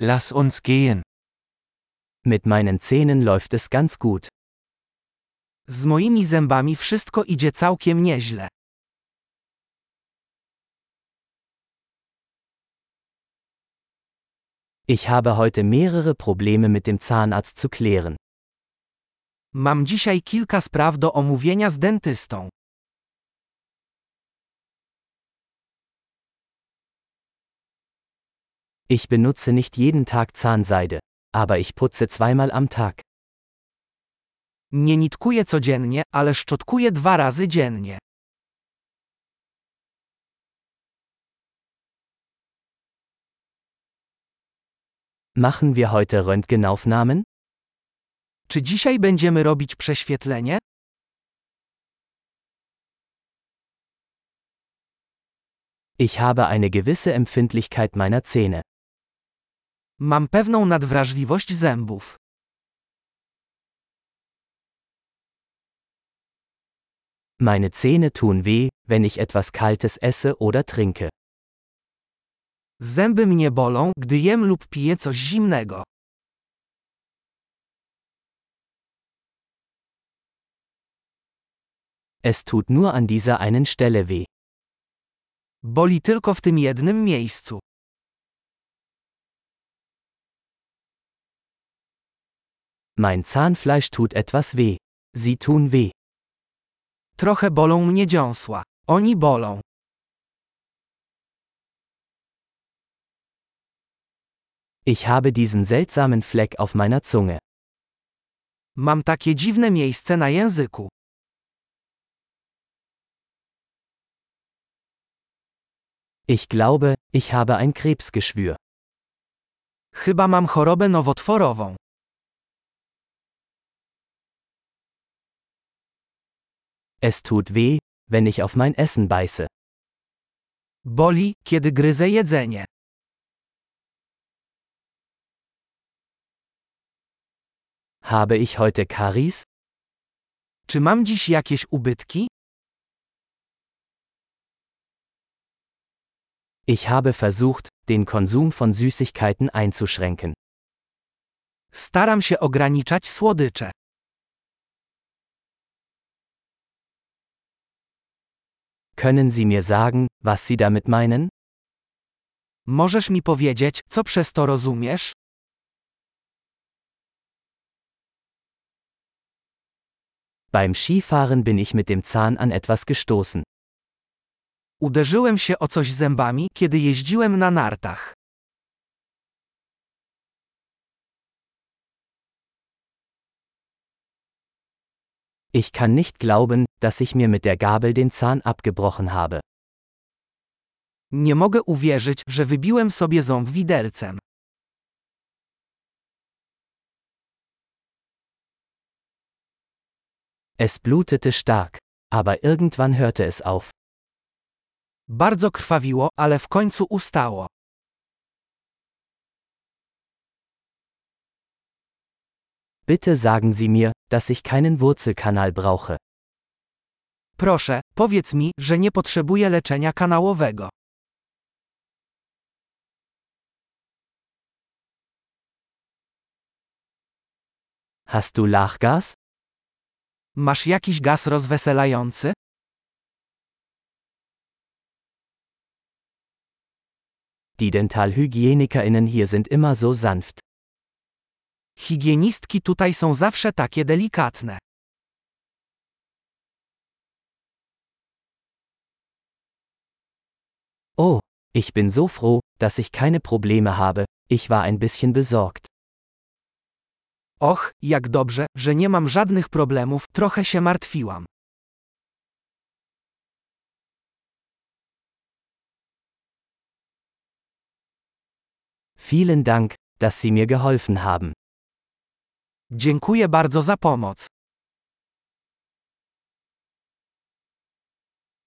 Lass uns gehen. Mit meinen Zähnen läuft es ganz gut. Z moimi zębami wszystko idzie całkiem nieźle. Ich habe heute mehrere Probleme mit dem Zahnarzt zu klären. Mam dzisiaj kilka spraw do omówienia z dentystą. Ich benutze nicht jeden Tag Zahnseide, aber ich putze zweimal am Tag. Nie nitkuję codziennie, ale szczotkuję dwa razy dziennie. Machen wir heute Röntgenaufnahmen? Czy dzisiaj będziemy robić prześwietlenie? Ich habe eine gewisse Empfindlichkeit meiner Zähne. Mam pewną nadwrażliwość zębów. Meine Zähne tun weh, wenn ich etwas Kaltes esse oder trinke. Zęby mnie bolą, gdy jem lub piję coś zimnego. Es tut nur an dieser einen Stelle weh. Boli tylko w tym jednym miejscu. Mein Zahnfleisch tut etwas weh. Sie tun weh. Trochę bolą mnie dziąsła. Oni bolą. Ich habe diesen seltsamen Fleck auf meiner Zunge. Mam takie dziwne miejsce na języku. Ich glaube, ich habe ein Krebsgeschwür. Chyba mam chorobę nowotworową. Es tut weh, wenn ich auf mein Essen beiße. Boli, kiedy gryzę jedzenie. Habe ich heute Karies? Czy mam dziś jakieś ubytki? Ich habe versucht, den Konsum von Süßigkeiten einzuschränken. Staram się ograniczać słodycze. Können Sie mir sagen, was Sie damit meinen? Możesz mi powiedzieć, co przez to rozumiesz? Beim Skifahren bin ich mit dem Zahn an etwas gestoßen. Uderzyłem się o coś zębami, kiedy jeździłem na nartach. Ich kann nicht glauben, dass ich mir mit der Gabel den Zahn abgebrochen habe. Nie mogę uwierzyć, że wybiłem sobie ząb widelcem. Es blutete stark, aber irgendwann hörte es auf. Bardzo krwawiło, ale w końcu ustało. Bitte sagen Sie mir, dass ich keinen Wurzelkanal brauche. Proszę, powiedz mi, że nie potrzebuję leczenia kanałowego. Hast du Lachgas? Masz jakiś gaz rozweselający? Die Dentalhygienikerinnen hier sind immer so sanft. Higienistki tutaj są zawsze takie delikatne. Ich bin so froh, dass ich keine Probleme habe, ich war ein bisschen besorgt. Och, jak dobrze, że nie mam żadnych problemów, trochę się martwiłam. Vielen Dank, dass Sie mir geholfen haben. Dziękuję bardzo za pomoc.